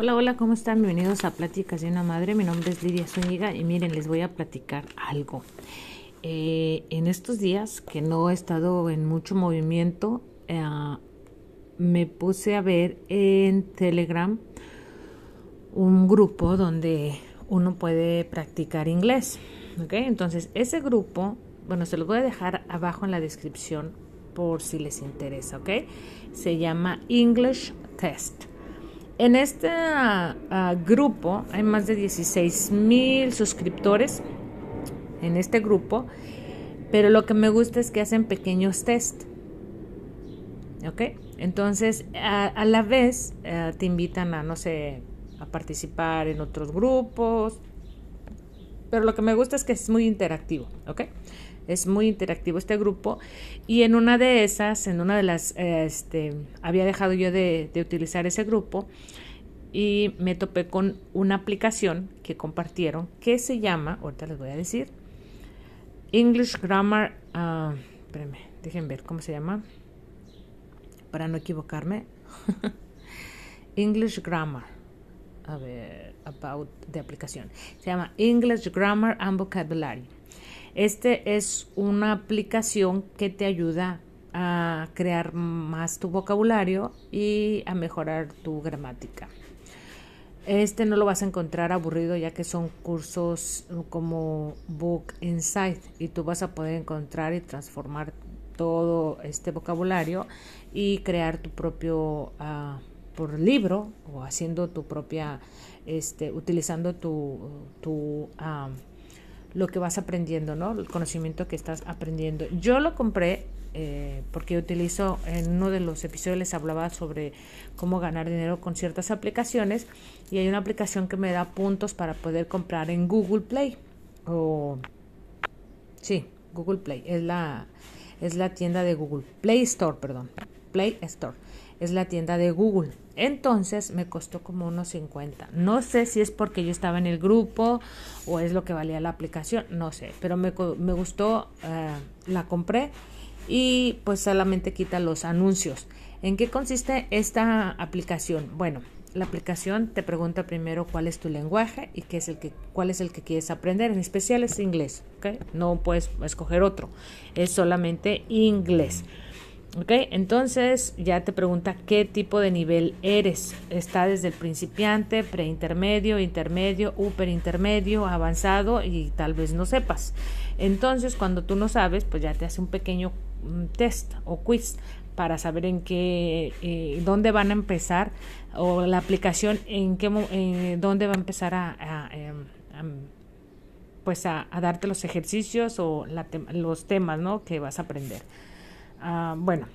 Hola, hola, ¿cómo están? Bienvenidos a Pláticas de una Madre. Mi nombre es Lidia Zúñiga y miren, les voy a platicar algo. Eh, en estos días que no he estado en mucho movimiento, eh, me puse a ver en Telegram un grupo donde uno puede practicar inglés. ¿ok? Entonces, ese grupo, bueno, se los voy a dejar abajo en la descripción por si les interesa, ¿ok? Se llama English Test. En este uh, grupo hay más de 16 mil suscriptores en este grupo, pero lo que me gusta es que hacen pequeños test. ¿Ok? Entonces, a, la vez uh, te invitan a, no sé, a participar en otros grupos, pero lo que me gusta es que es muy interactivo, ¿ok? Es muy interactivo este grupo. Y en una de esas, en una de las, este, había dejado yo de, utilizar ese grupo y me topé con una aplicación que compartieron que se llama, ahorita les voy a decir, English Grammar, uh, espérenme, dejen ver cómo se llama, para no equivocarme, English Grammar, a ver, about de aplicación, se llama English Grammar and Vocabulary. Este es una aplicación que te ayuda a crear más tu vocabulario y a mejorar tu gramática. Este no lo vas a encontrar aburrido ya que son cursos como Book Insight y tú vas a poder encontrar y transformar todo este vocabulario y crear tu propio uh, por libro o haciendo tu propia, este, utilizando tu, tu lo que vas aprendiendo, ¿no? El conocimiento que estás aprendiendo. Yo lo compré eh, porque utilizo, en uno de los episodios les hablaba sobre cómo ganar dinero con ciertas aplicaciones y hay una aplicación que me da puntos para poder comprar en Google Play. O, sí, Google Play. Es la, es la tienda de Google. Play Store, perdón. Play Store es la tienda de Google. Entonces me costó como unos 50. No sé si es porque yo estaba en el grupo o es lo que valía la aplicación, no sé, pero me, me gustó, eh, la compré y pues solamente quita los anuncios. ¿En qué consiste esta aplicación? Bueno, la aplicación te pregunta primero cuál es tu lenguaje y qué es el que, cuál es el que quieres aprender. En especial es inglés, ¿ok? No puedes escoger otro, es solamente inglés. ¿Ok? Entonces ya te pregunta qué tipo de nivel eres. Está desde el principiante, preintermedio, intermedio, uperintermedio, avanzado y tal vez no sepas. Entonces cuando tú no sabes, pues ya te hace un pequeño mm, test o quiz para saber en qué, eh, dónde van a empezar o la aplicación en qué, eh, dónde va a empezar a, em, pues a, darte los ejercicios o los temas, ¿no? Que vas a aprender. Ah, bueno,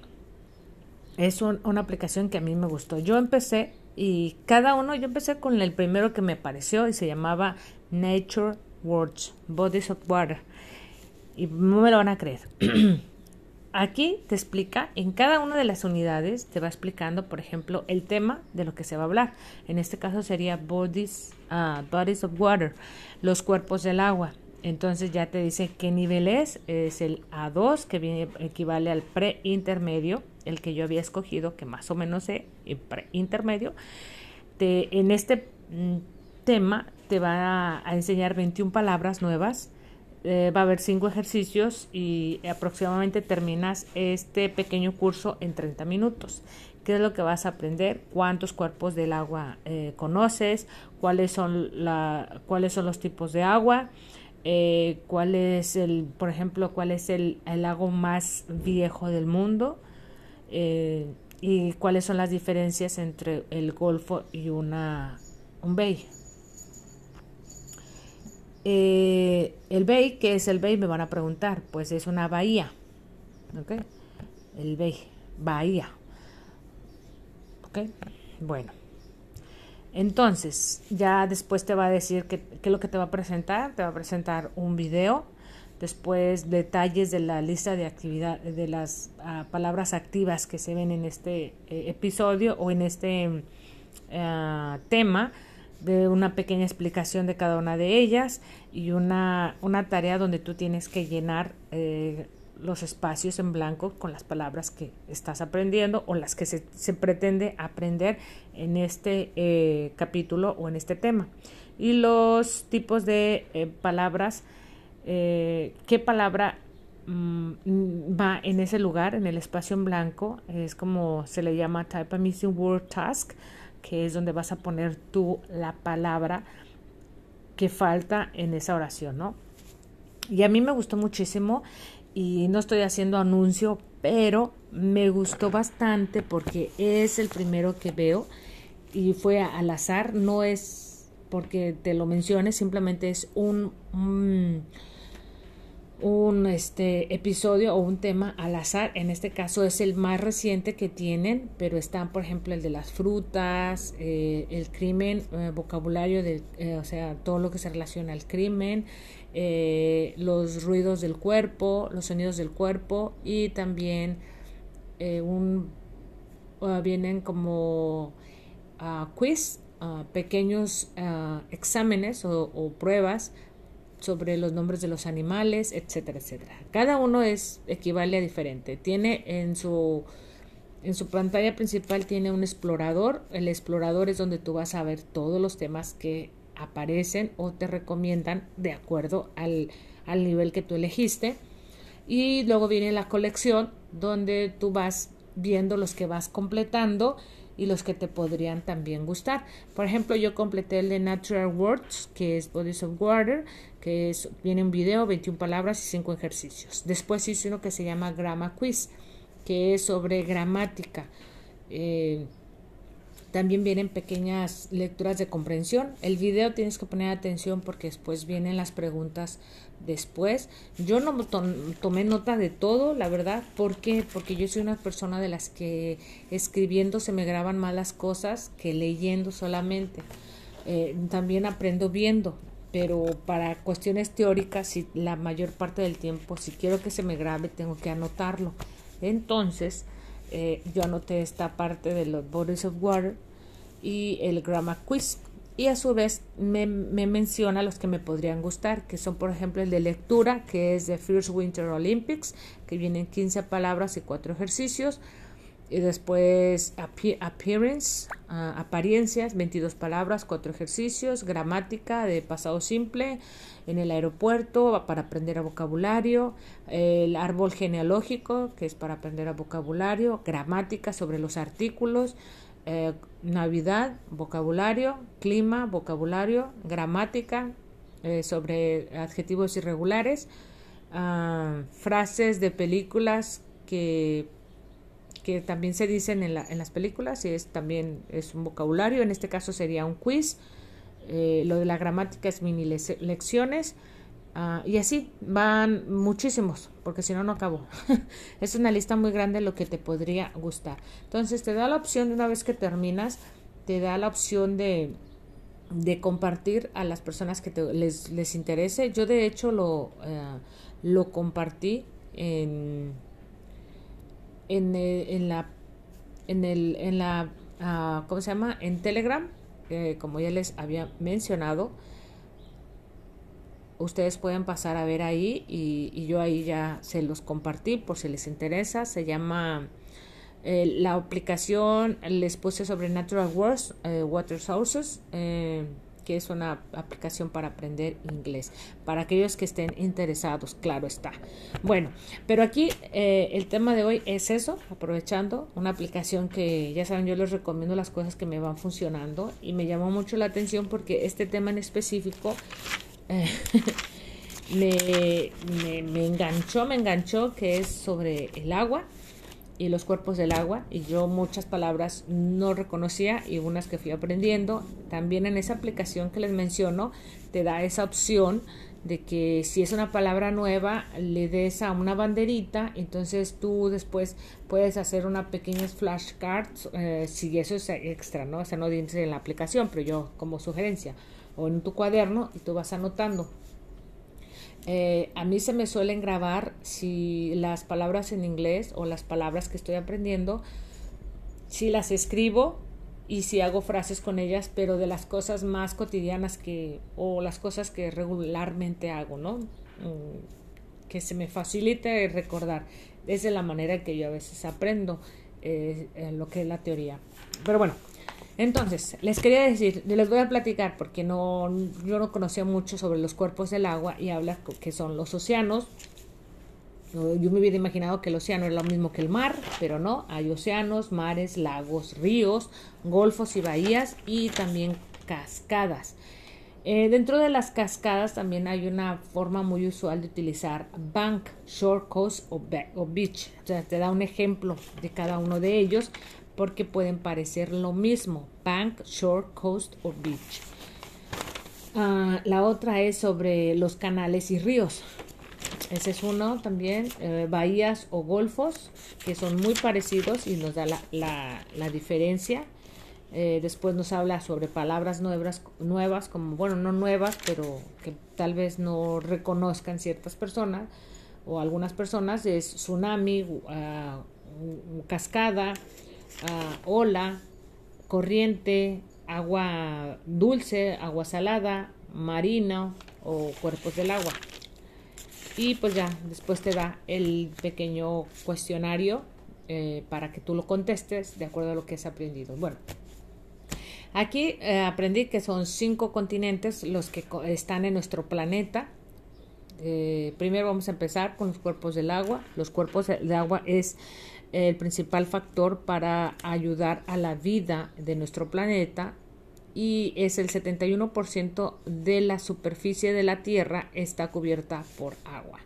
es una aplicación que a mí me gustó. Yo empecé y cada uno, yo empecé con el primero que me pareció y se llamaba Nature Words, Bodies of Water. Y no me lo van a creer. Aquí te explica, en cada una de las unidades te va explicando, por ejemplo, el tema de lo que se va a hablar. En este caso sería Bodies, uh, bodies of Water, los cuerpos del agua. Entonces ya te dice qué nivel es. Es el A2 que viene, equivale al preintermedio, el que yo había escogido, que más o menos el preintermedio. en este mm, tema te va a, enseñar 21 palabras nuevas. Eh, va a haber 5 ejercicios y aproximadamente terminas este pequeño curso en 30 minutos. ¿Qué es lo que vas a aprender? ¿Cuántos cuerpos del agua eh, conoces? ¿Cuáles son, la, ¿Cuáles son los tipos de agua? Eh, cuál es el, por ejemplo, cuál es el, el lago más viejo del mundo eh, y cuáles son las diferencias entre el Golfo y una, un bay. Eh, el bay, ¿qué es el bay? Me van a preguntar. Pues es una bahía. ¿Ok? El bay, bahía. ¿Ok? Bueno. Entonces, ya después te va a decir qué es lo que te va a presentar. Te va a presentar un video, después detalles de la lista de actividad, de las uh, palabras activas que se ven en este eh, episodio o en este uh, tema, de una pequeña explicación de cada una de ellas y una, una tarea donde tú tienes que llenar eh, los espacios en blanco con las palabras que estás aprendiendo o las que se, pretende aprender en este eh, capítulo o en este tema. Y los tipos de eh, palabras, eh, qué palabra mm, va en ese lugar, en el espacio en blanco, es como se le llama Type a Missing Word Task, que es donde vas a poner tú la palabra que falta en esa oración, ¿no? Y a mí me gustó muchísimo y no estoy haciendo anuncio, pero me gustó bastante porque es el primero que veo y fue al azar, no es porque te lo mencione, simplemente es un, un, este episodio o un tema al azar. En este caso es el más reciente que tienen, pero están, por ejemplo, el de las frutas, eh, el crimen, eh, vocabulario de, eh, o sea, todo lo que se relaciona al crimen, los ruidos del cuerpo, los sonidos del cuerpo y también un, ah, vienen como uh, quiz, uh, pequeños uh, exámenes o, pruebas sobre los nombres de los animales, etcétera, etcétera. Cada uno es equivale a diferente. Tiene en su en su pantalla principal tiene un explorador. El explorador es donde tú vas a ver todos los temas que aparecen o te recomiendan de acuerdo al, al nivel que tú elegiste. Y luego viene la colección donde tú vas viendo los que vas completando y los que te podrían también gustar. Por ejemplo, yo completé el de Natural Words, que es Bodies of Water, que es, viene un video, 21 palabras y 5 ejercicios. Después hice uno que se llama Grammar Quiz, que es sobre gramática. Eh, también vienen pequeñas lecturas de comprensión. El video tienes que poner atención porque después vienen las preguntas después. Yo no tomé nota de todo, la verdad. ¿Por qué? Porque yo soy una persona de las que escribiendo se me graban más cosas que leyendo solamente. Eh, también aprendo viendo, pero para cuestiones teóricas, y la mayor parte del tiempo, si quiero que se me grabe, tengo que anotarlo. Entonces, eh, yo anoté esta parte de los Bodies of Water y el Grammar Quiz. Y a su vez me, me, menciona los que me podrían gustar, que son por ejemplo el de lectura, que es de First Winter Olympics, que vienen 15 palabras y 4 ejercicios. Y después appearance, uh, apariencias, 22 palabras, 4 ejercicios, gramática de pasado simple, en el aeropuerto para aprender a vocabulario, el árbol genealógico, que es para aprender a vocabulario, gramática sobre los artículos, eh, Navidad, vocabulario, clima, vocabulario, gramática eh, sobre adjetivos irregulares, uh, frases de películas que que también se dicen en, la, en las películas y es también es un vocabulario, en este caso sería un quiz, eh, lo de la gramática es mini lecciones uh, y así van muchísimos, porque si no, no acabo. es una lista muy grande lo que te podría gustar. Entonces te da la opción, de una vez que terminas, te da la opción de, de compartir a las personas que te, les, les interese. Yo de hecho lo, uh, lo compartí en en, eh, en la en el en la uh, cómo se llama en Telegram como ya les había mencionado ustedes pueden pasar a ver ahí y, y, yo ahí ya se los compartí por si les interesa. Se llama eh, la aplicación les puse sobre natural words eh, water sources eh, que es una aplicación para aprender inglés. Para aquellos que estén interesados, claro está. Bueno, pero aquí eh, el tema de hoy es eso, aprovechando una aplicación que ya saben, yo les recomiendo las cosas que me van funcionando y me llamó mucho la atención porque este tema en específico eh, me, me, me enganchó, me enganchó, que es sobre el agua y los cuerpos del agua y yo muchas palabras no reconocía y unas que fui aprendiendo. También en esa aplicación que les menciono te da esa opción de que si es una palabra nueva le des a una banderita, entonces tú después puedes hacer una pequeña flashcards, eh, si eso es extra, ¿no? O sea, no dice en la aplicación, pero yo como sugerencia, o en tu cuaderno y tú vas anotando eh, a mí se me suelen grabar si las palabras en inglés o las palabras que estoy aprendiendo, si las escribo y si hago frases con ellas, pero de las cosas más cotidianas que o las cosas que regularmente hago, ¿no? Mm, que se me facilite recordar. Es la manera que yo a veces aprendo eh, lo que es la teoría. Pero bueno, entonces, les quería decir, les voy a platicar porque no, yo no conocía mucho sobre los cuerpos del agua y habla que son los océanos. Yo me hubiera imaginado que el océano era lo mismo que el mar, pero no, hay océanos, mares, lagos, ríos, golfos y bahías y también cascadas. Eh, dentro de las cascadas también hay una forma muy usual de utilizar bank, shore, coast o, beach. O sea, te da un ejemplo de cada uno de ellos porque pueden parecer lo mismo, bank, shore, coast o beach. Ah, la otra es sobre los canales y ríos. Ese es uno también, eh, bahías o golfos, que son muy parecidos y nos da la, la diferencia. Eh, después nos habla sobre palabras nuevas, nuevas, como, bueno, no nuevas, pero que tal vez no reconozcan ciertas personas o algunas personas. Es tsunami, uh, cascada, uh, ola, corriente, agua dulce, agua salada, marina o cuerpos del agua. Y pues ya, después te da el pequeño cuestionario eh, para que tú lo contestes de acuerdo a lo que has aprendido. Bueno, Aquí eh, aprendí que son cinco continentes los que están en nuestro planeta. Eh, primero vamos a empezar con los cuerpos del agua. Los cuerpos de agua es el principal factor para ayudar a la vida de nuestro planeta y es el 71% de la superficie de la Tierra está cubierta por agua.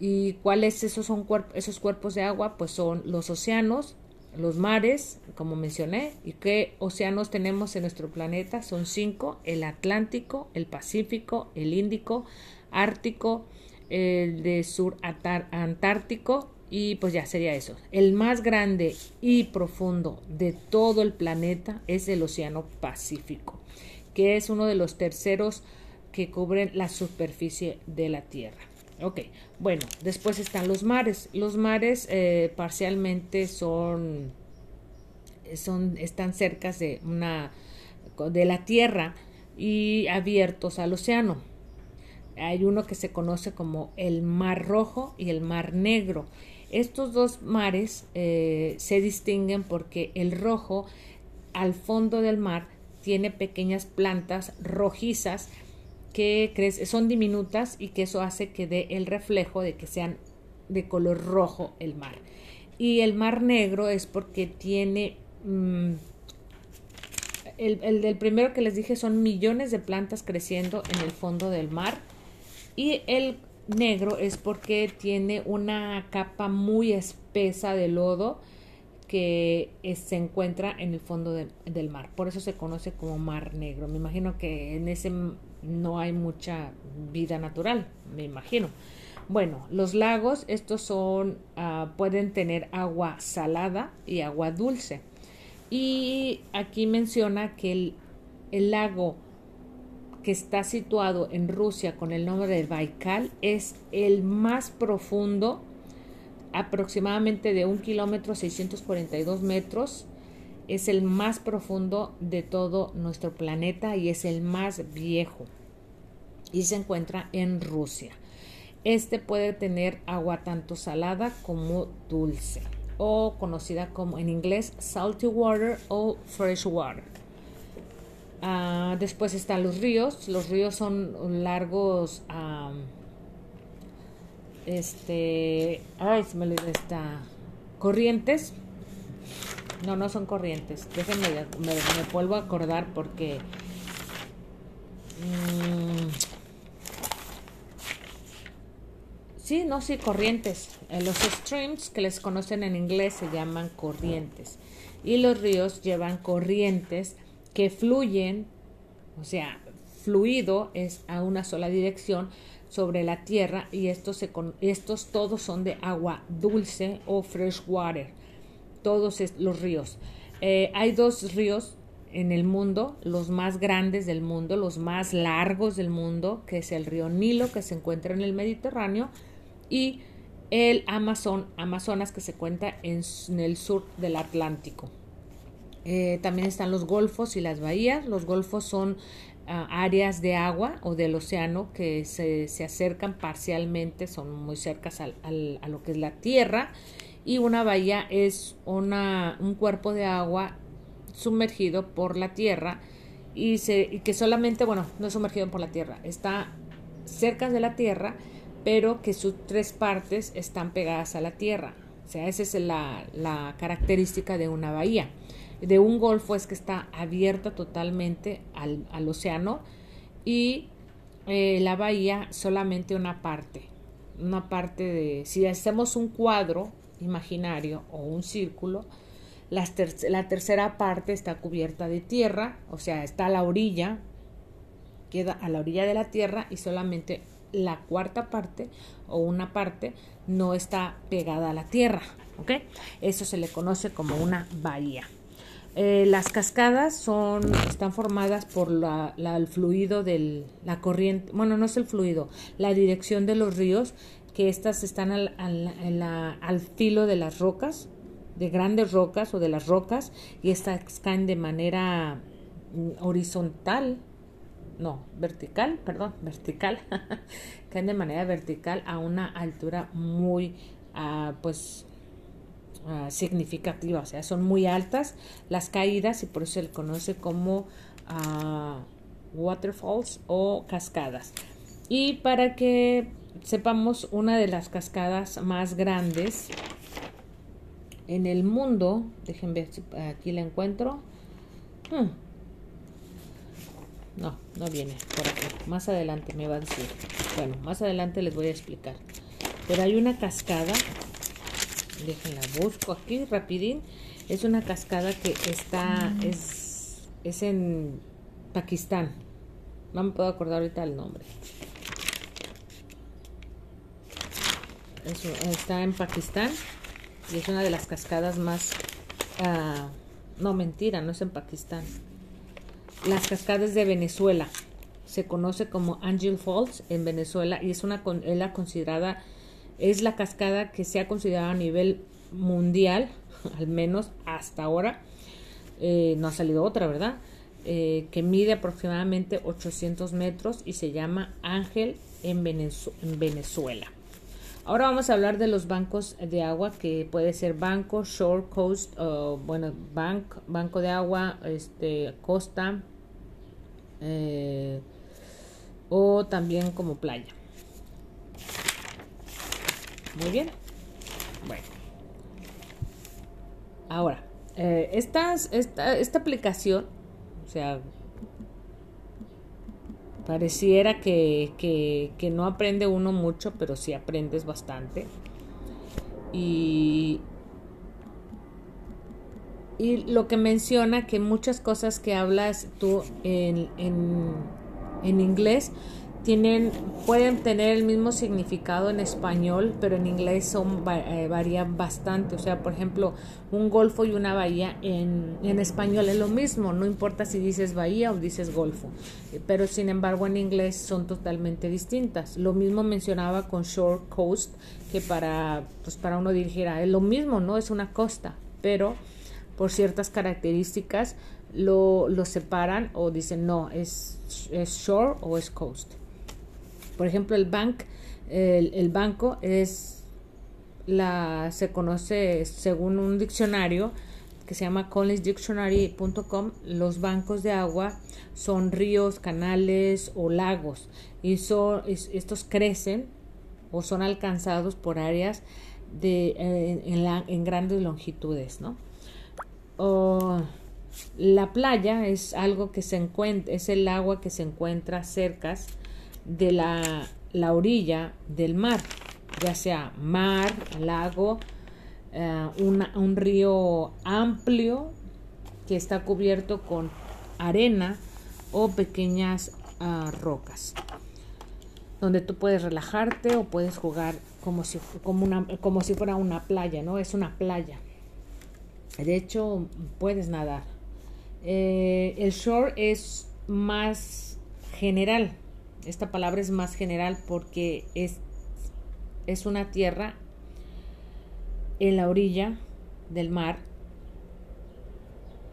¿Y cuáles esos son esos cuerpos de agua? Pues son los océanos, los mares, como mencioné, y qué océanos tenemos en nuestro planeta. Son cinco, el Atlántico, el Pacífico, el Índico, Ártico, el de Sur Antártico y pues ya sería eso. El más grande y profundo de todo el planeta es el Océano Pacífico, que es uno de los terceros que cubren la superficie de la Tierra. Ok, bueno, después están los mares. Los mares eh, parcialmente son, son, están cerca de una, de la tierra y abiertos al océano. Hay uno que se conoce como el Mar Rojo y el Mar Negro. Estos dos mares eh, se distinguen porque el rojo al fondo del mar tiene pequeñas plantas rojizas que son diminutas y que eso hace que dé el reflejo de que sean de color rojo el mar. Y el mar negro es porque tiene... Mm, el, el, del primero que les dije son millones de plantas creciendo en el fondo del mar. Y el negro es porque tiene una capa muy espesa de lodo que se encuentra en el fondo del mar. Por eso se conoce como mar negro. Me imagino que en ese no hay mucha vida natural, me imagino. Bueno, los lagos, estos son, ah, pueden tener agua salada y agua dulce. Y aquí menciona que el, el lago que está situado en Rusia con el nombre de Baikal es el más profundo, aproximadamente de un kilómetro 642 metros es el más profundo de todo nuestro planeta y es el más viejo y se encuentra en Rusia. Este puede tener agua tanto salada como dulce o conocida como en inglés salty water o fresh water. Ah, después están los ríos. Los ríos son largos. este. Ay, se me olvidó esta. Corrientes no, no son corrientes. Déjenme, me, vuelvo a acordar porque... Mm, sí, no, sí, corrientes. Eh, los streams que les conocen en inglés se llaman corrientes. Y los ríos llevan corrientes que fluyen, o sea, fluido es a una sola dirección sobre la tierra y estos, se, estos todos son de agua dulce o fresh water todos los ríos. Eh, hay dos ríos en el mundo, los más grandes del mundo, los más largos del mundo, que es el río Nilo, que se encuentra en el Mediterráneo, y el Amazon, Amazonas, que se encuentra en, el sur del Atlántico. Eh, también están los golfos y las bahías. Los golfos son ah, áreas de agua o del océano que se, se acercan parcialmente, son muy cercas al, al, a lo que es la tierra. Y una bahía es una, un cuerpo de agua sumergido por la tierra y, se, y que solamente, bueno, no es sumergido por la tierra, está cerca de la tierra, pero que sus tres partes están pegadas a la tierra. O sea, esa es la, la característica de una bahía. De un golfo es que está abierta totalmente al, al océano y eh, la bahía solamente una parte. Una parte de, si hacemos un cuadro imaginario o un círculo, la, la tercera parte está cubierta de tierra, o sea, está a la orilla, queda a la orilla de la tierra y solamente la cuarta parte o una parte no está pegada a la tierra, ¿ok? Eso se le conoce como una bahía. Eh, las cascadas son, están formadas por la, el fluido de la corriente, bueno, no es el fluido, la dirección de los ríos, que estas están al, al, al filo de las rocas, de grandes rocas o de las rocas, y estas caen de manera mm, horizontal, no, vertical, perdón, vertical, caen de manera vertical a una altura muy, uh, pues, uh, significativa, o sea, son muy altas las caídas y por eso se le conoce como uh, waterfalls o cascadas. Y para que sepamos, una de las cascadas más grandes en el mundo, déjenme ver si aquí la encuentro. Hmm, no, no viene por aquí. Más adelante me va a decir. Bueno, más adelante les voy a explicar. Pero hay una cascada. Déjenla busco aquí rapidín. Es una cascada que está es es en Pakistán. No me puedo acordar ahorita el nombre. está en Pakistán y es una de las cascadas más... Uh, no, mentira, no es en Pakistán las cascadas de Venezuela. Se conoce como Angel Falls en Venezuela y es una es la considerada es la cascada que se ha considerado a nivel mundial, al menos hasta ahora. Eh, no ha salido otra, ¿verdad? Eh, que mide aproximadamente 800 metros y se llama Ángel en, en Venezuela. Ahora vamos a hablar de los bancos de agua, que puede ser banco, shore, coast, bueno, bank, banco de agua, este, costa, eh, o también como playa. Muy bien. Bueno. Ahora, eh, esta, esta aplicación, o sea, pareciera que, que, que, no aprende uno mucho, pero sí aprendes bastante. Y, y lo que menciona que muchas cosas que hablas tú en, en, en inglés tienen, pueden tener el mismo significado en español, pero en inglés son, eh, varían bastante. O sea, por ejemplo, un golfo y una bahía en, en, español es lo mismo, no importa si dices bahía o dices golfo, pero sin embargo en inglés son totalmente distintas. Lo mismo mencionaba con shore coast, que para, pues para uno dirigir es lo mismo, ¿no? Es una costa, pero por ciertas características lo, lo separan o dicen no, es, es shore o es coast. Por ejemplo, el bank, el, el banco es la se conoce según un diccionario que se llama collinsdictionary.com, los bancos de agua son ríos, canales o lagos y son, estos crecen o son alcanzados por áreas de, eh, en, la, en grandes longitudes, ¿no? la playa es algo que se encuentra, es el agua que se encuentra cerca de la, la orilla del mar, ya sea mar, lago, eh, un río amplio que está cubierto con arena o pequeñas uh, rocas donde tú puedes relajarte o puedes jugar como si, como, una, como si fuera una playa, ¿no? Es una playa. De hecho, puedes nadar. Eh, el shore es más general. Esta palabra es más general porque es, es una tierra en la orilla del mar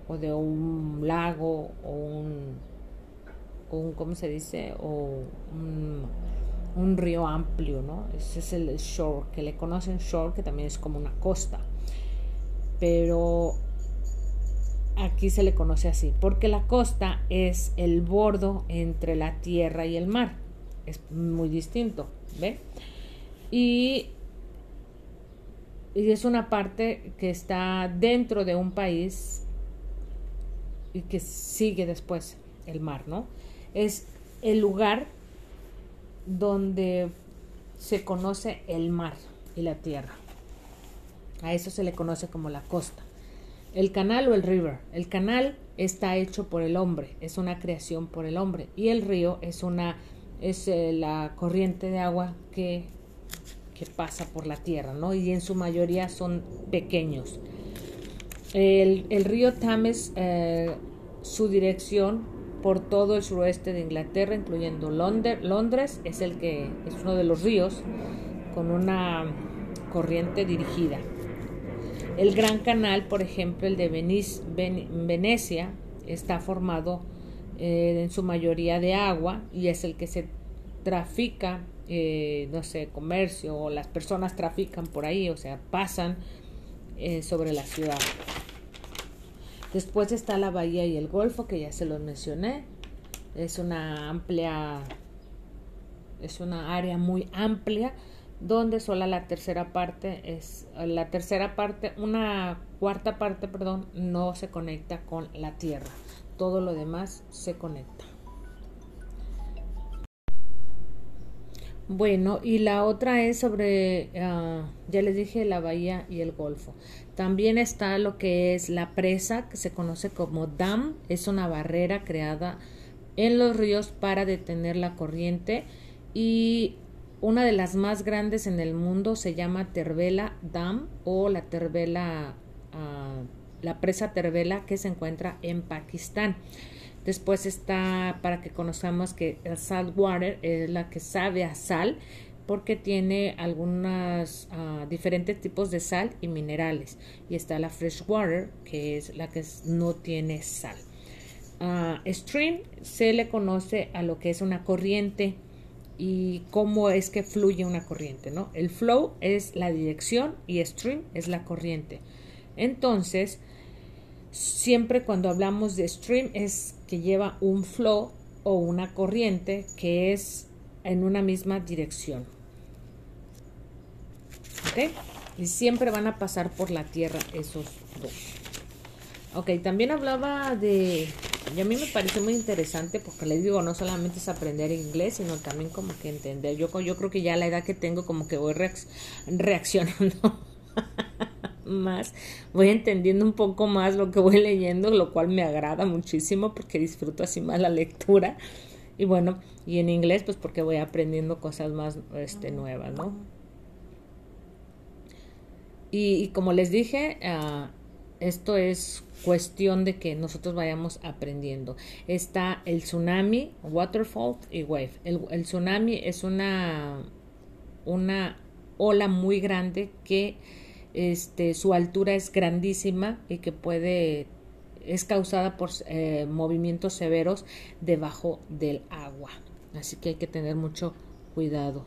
o de un lago o un, un ¿cómo se dice? O un, río amplio, ¿no? Ese es el shore, que le conocen shore, que también es como una costa. Pero aquí se le conoce así, porque la costa es el bordo entre la tierra y el mar. Es muy distinto, ¿ve? Y, y es una parte que está dentro de un país y que sigue después el mar, ¿no? Es el lugar donde se conoce el mar y la tierra. A eso se le conoce como la costa. El canal o el river. El canal está hecho por el hombre, es una creación por el hombre. Y el río es una es eh, la corriente de agua que, que pasa por la tierra, ¿no? Y en su mayoría son pequeños. El, río Thames, eh, su dirección por todo el suroeste de Inglaterra, incluyendo Londres, es el que es uno de los ríos con una corriente dirigida. El Gran Canal, por ejemplo, el de Venecia, está formado eh, en su mayoría de agua y es el que se trafica, eh, no sé, comercio o las personas trafican por ahí, o sea, pasan eh, sobre la ciudad. Después está la bahía y el golfo, que ya se los mencioné. Es una amplia, es una área muy amplia donde sola la tercera parte es la tercera parte, una cuarta parte, perdón, no se conecta con la Tierra. Todo lo demás se conecta. Bueno, y la otra es sobre, ah, ya les dije, la bahía y el golfo. También está lo que es la presa, que se conoce como dam, es una barrera creada en los ríos para detener la corriente y una de las más grandes en el mundo se llama Terbela Dam o la Terbela, ah, la presa Terbela que se encuentra en Pakistán. Después está para que conozcamos que el salt water es la que sabe a sal porque tiene algunos ah, diferentes tipos de sal y minerales. Y está la fresh water que es la que no tiene sal. Uh, stream se le conoce a lo que es una corriente y cómo es que fluye una corriente, ¿no? El flow es la dirección y stream es la corriente. Entonces, siempre cuando hablamos de stream es que lleva un flow o una corriente que es en una misma dirección. ¿Ok? Y siempre van a pasar por la tierra esos dos. Ok, también hablaba de y a mí me parece muy interesante porque les digo, no solamente es aprender inglés, sino también como que entender. Yo, yo creo que ya a la edad que tengo como que voy reaccionando más, voy entendiendo un poco más lo que voy leyendo, lo cual me agrada muchísimo porque disfruto así más la lectura. Y bueno, y en inglés pues porque voy aprendiendo cosas más este, nuevas, ¿no? Y, como les dije, uh, esto es cuestión de que nosotros vayamos aprendiendo. Está el tsunami, waterfall y wave. El, tsunami es una, una ola muy grande que este, su altura es grandísima y que puede es causada por eh, movimientos severos debajo del agua. Así que hay que tener mucho cuidado.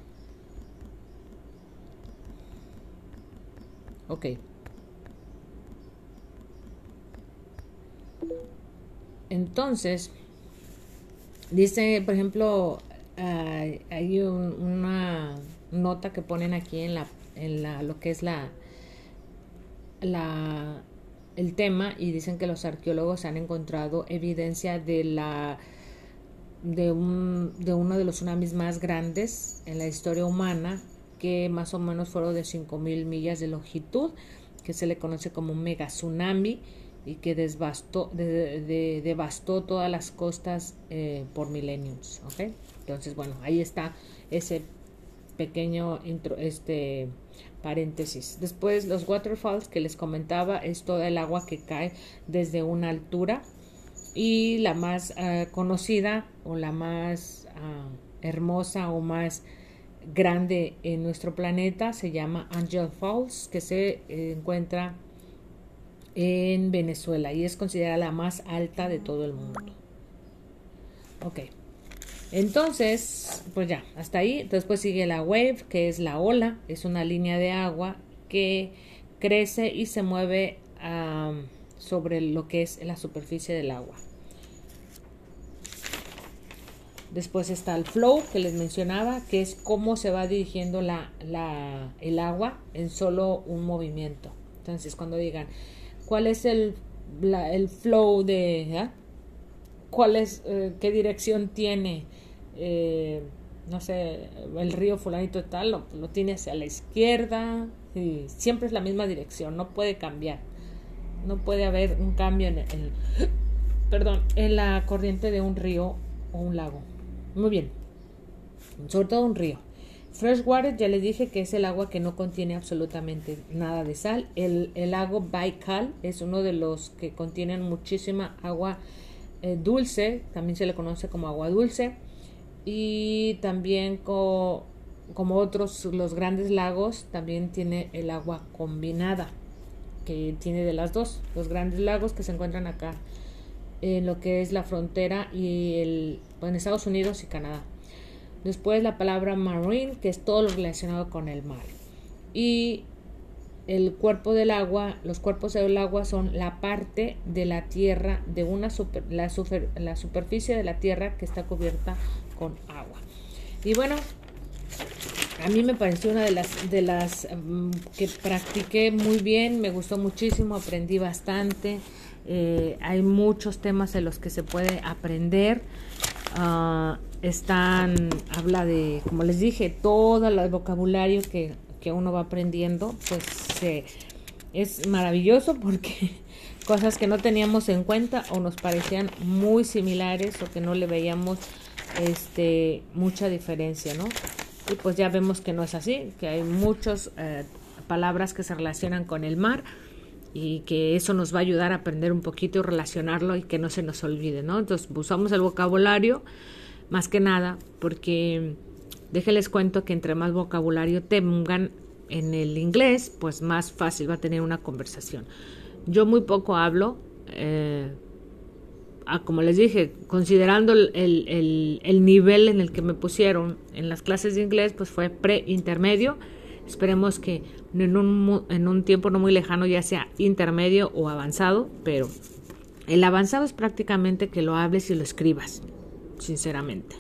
Ok. Entonces, dice, por ejemplo, hay una nota que ponen aquí en la, en la, lo que es la, la, el tema y dicen que los arqueólogos han encontrado evidencia de la de, un, de uno de los tsunamis más grandes en la historia humana que más o menos fueron de 5.000 millas de longitud que se le conoce como mega tsunami que devastó, todas las costas eh, por. ¿okay? Entonces, bueno, ahí está ese pequeño intro, este paréntesis. Después, los waterfalls que les comentaba es toda el agua que cae desde una altura y la más ah, conocida o la más ah, hermosa o más grande en nuestro planeta se llama Angel Falls que se encuentra en Venezuela y es considerada la más alta de todo el mundo. Ok. Entonces, pues ya, hasta ahí. Después sigue la wave, que es la ola. Es una línea de agua que crece y se mueve sobre lo que es la superficie del agua. Después está el flow que les mencionaba, que es cómo se va dirigiendo la, el agua en solo un movimiento. Entonces, cuando digan, ¿cuál es el, el flow de... ¿ah? ¿Cuál es, eh, qué dirección tiene? Eh, no sé, el río fulanito tal, lo, tiene hacia la izquierda, siempre es la misma dirección, no puede cambiar. No puede haber un cambio en, en, perdón, en la corriente de un río o un lago. Muy bien. Sobre todo un río. Freshwater ya les dije que es el agua que no contiene absolutamente nada de sal. El, lago Baikal es uno de los que contienen muchísima agua eh, dulce, también se le conoce como agua dulce. Y también como otros, los grandes lagos, también tiene el agua combinada, que tiene de las dos. Los grandes lagos que se encuentran acá en lo que es la frontera y el, en Estados Unidos y Canadá. Después la palabra marine, que es todo lo relacionado con el mar. Y el cuerpo del agua, los cuerpos del agua son la parte de la tierra, de una super, la, la superficie de la tierra que está cubierta con agua. Y bueno, a mí me pareció una de las, de las mm, que practiqué muy bien, me gustó muchísimo, aprendí bastante. Eh, hay muchos temas en los que se puede aprender. Uh, están, habla de, como les dije, todo el vocabulario que, que uno va aprendiendo, pues es maravilloso porque cosas que no teníamos en cuenta o nos parecían muy similares o que no le veíamos este mucha diferencia, ¿no? Y pues ya vemos que no es así, que hay muchas eh, palabras que se relacionan con el mar y que eso nos va a ayudar a aprender un poquito y relacionarlo y que no se nos olvide, ¿no? Entonces usamos el vocabulario más que nada porque déjenles cuento que entre más vocabulario tengan en el inglés, pues más fácil va a tener una conversación. Yo muy poco hablo, eh, como les dije, considerando el, el, el, nivel en el que me pusieron en las clases de inglés, pues fue pre-intermedio. Esperemos que en un, en un tiempo no muy lejano ya sea intermedio o avanzado, pero el avanzado es prácticamente que lo hables y lo escribas, sinceramente.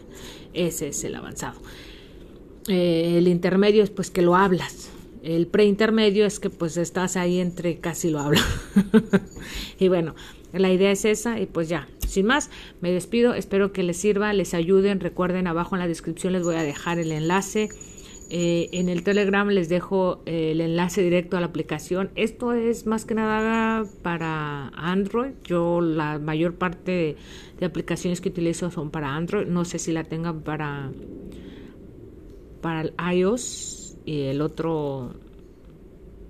Ese es el avanzado. Eh, el intermedio es pues que lo hablas. El preintermedio es que pues estás ahí entre casi lo hablo. y bueno, la idea es esa y pues ya, sin más, me despido. Espero que les sirva, les ayuden. Recuerden, abajo en la descripción les voy a dejar el enlace eh, en el Telegram les dejo eh, el enlace directo a la aplicación. Esto es más que nada para Android. Yo la mayor parte de, aplicaciones que utilizo son para Android. No sé si la tengan para, para el iOS y el otro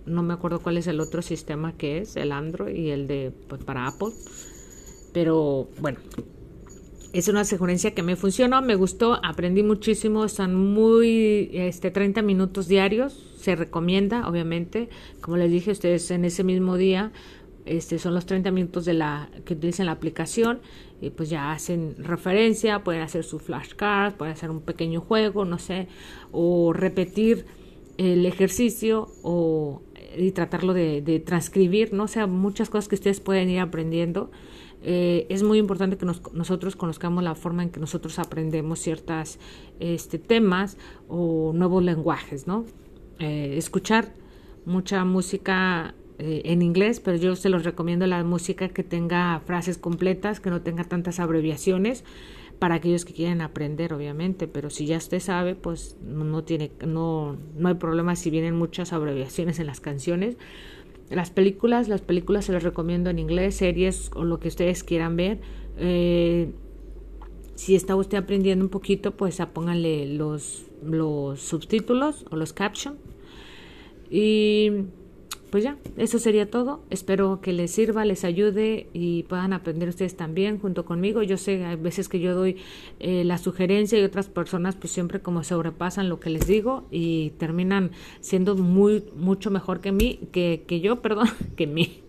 no me acuerdo cuál es el otro sistema que es, el Android y el de pues, para Apple. Pero bueno, es una sugerencia que me funcionó, me gustó, aprendí muchísimo, están muy, este, 30 minutos diarios, se recomienda, obviamente, como les dije, ustedes en ese mismo día, este, son los 30 minutos de la, que utilizan la aplicación, y pues ya hacen referencia, pueden hacer su flashcard, pueden hacer un pequeño juego, no sé, o repetir el ejercicio o y tratarlo de, de transcribir, no o sea, muchas cosas que ustedes pueden ir aprendiendo eh, es muy importante que nosotros conozcamos la forma en que nosotros aprendemos ciertos este, temas o nuevos lenguajes, ¿no? Eh, escuchar mucha música eh, en inglés, pero yo se los recomiendo la música que tenga frases completas, que no tenga tantas abreviaciones para aquellos que quieren aprender, obviamente, pero si ya usted sabe, pues no tiene, no, no hay problema si vienen muchas abreviaciones en las canciones las películas, las películas se las recomiendo en inglés, series o lo que ustedes quieran ver. Eh, si está usted aprendiendo un poquito, pues pónganle los, los subtítulos o los captions. Y pues ya, eso sería todo. Espero que les sirva, les ayude y puedan aprender ustedes también junto conmigo. Yo sé, hay veces que yo doy eh, la sugerencia y otras personas pues siempre como sobrepasan lo que les digo y terminan siendo muy, mucho mejor que mí, que, que yo, perdón, que mí.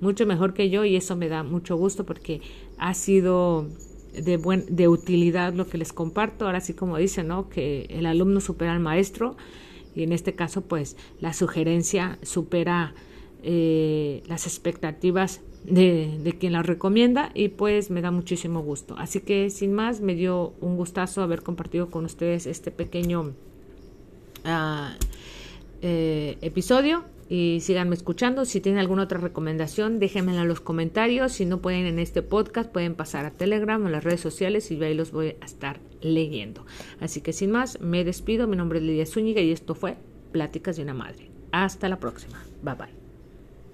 mucho mejor que yo y eso me da mucho gusto porque ha sido de, buen, de utilidad lo que les comparto. Ahora sí, como dicen, ¿no? que el alumno supera al maestro y en este caso, pues la sugerencia supera eh, las expectativas de, de, quien la recomienda y pues me da muchísimo gusto. Así que sin más, me dio un gustazo haber compartido con ustedes este pequeño uh, eh, episodio y síganme escuchando. Si tienen alguna otra recomendación, déjenmela en los comentarios. Si no pueden en este podcast, pueden pasar a Telegram o las redes sociales y ahí los voy a estar leyendo. Así que sin más, me despido. Mi nombre es Lidia Zúñiga y esto fue Pláticas de una Madre. Hasta la próxima. Bye bye.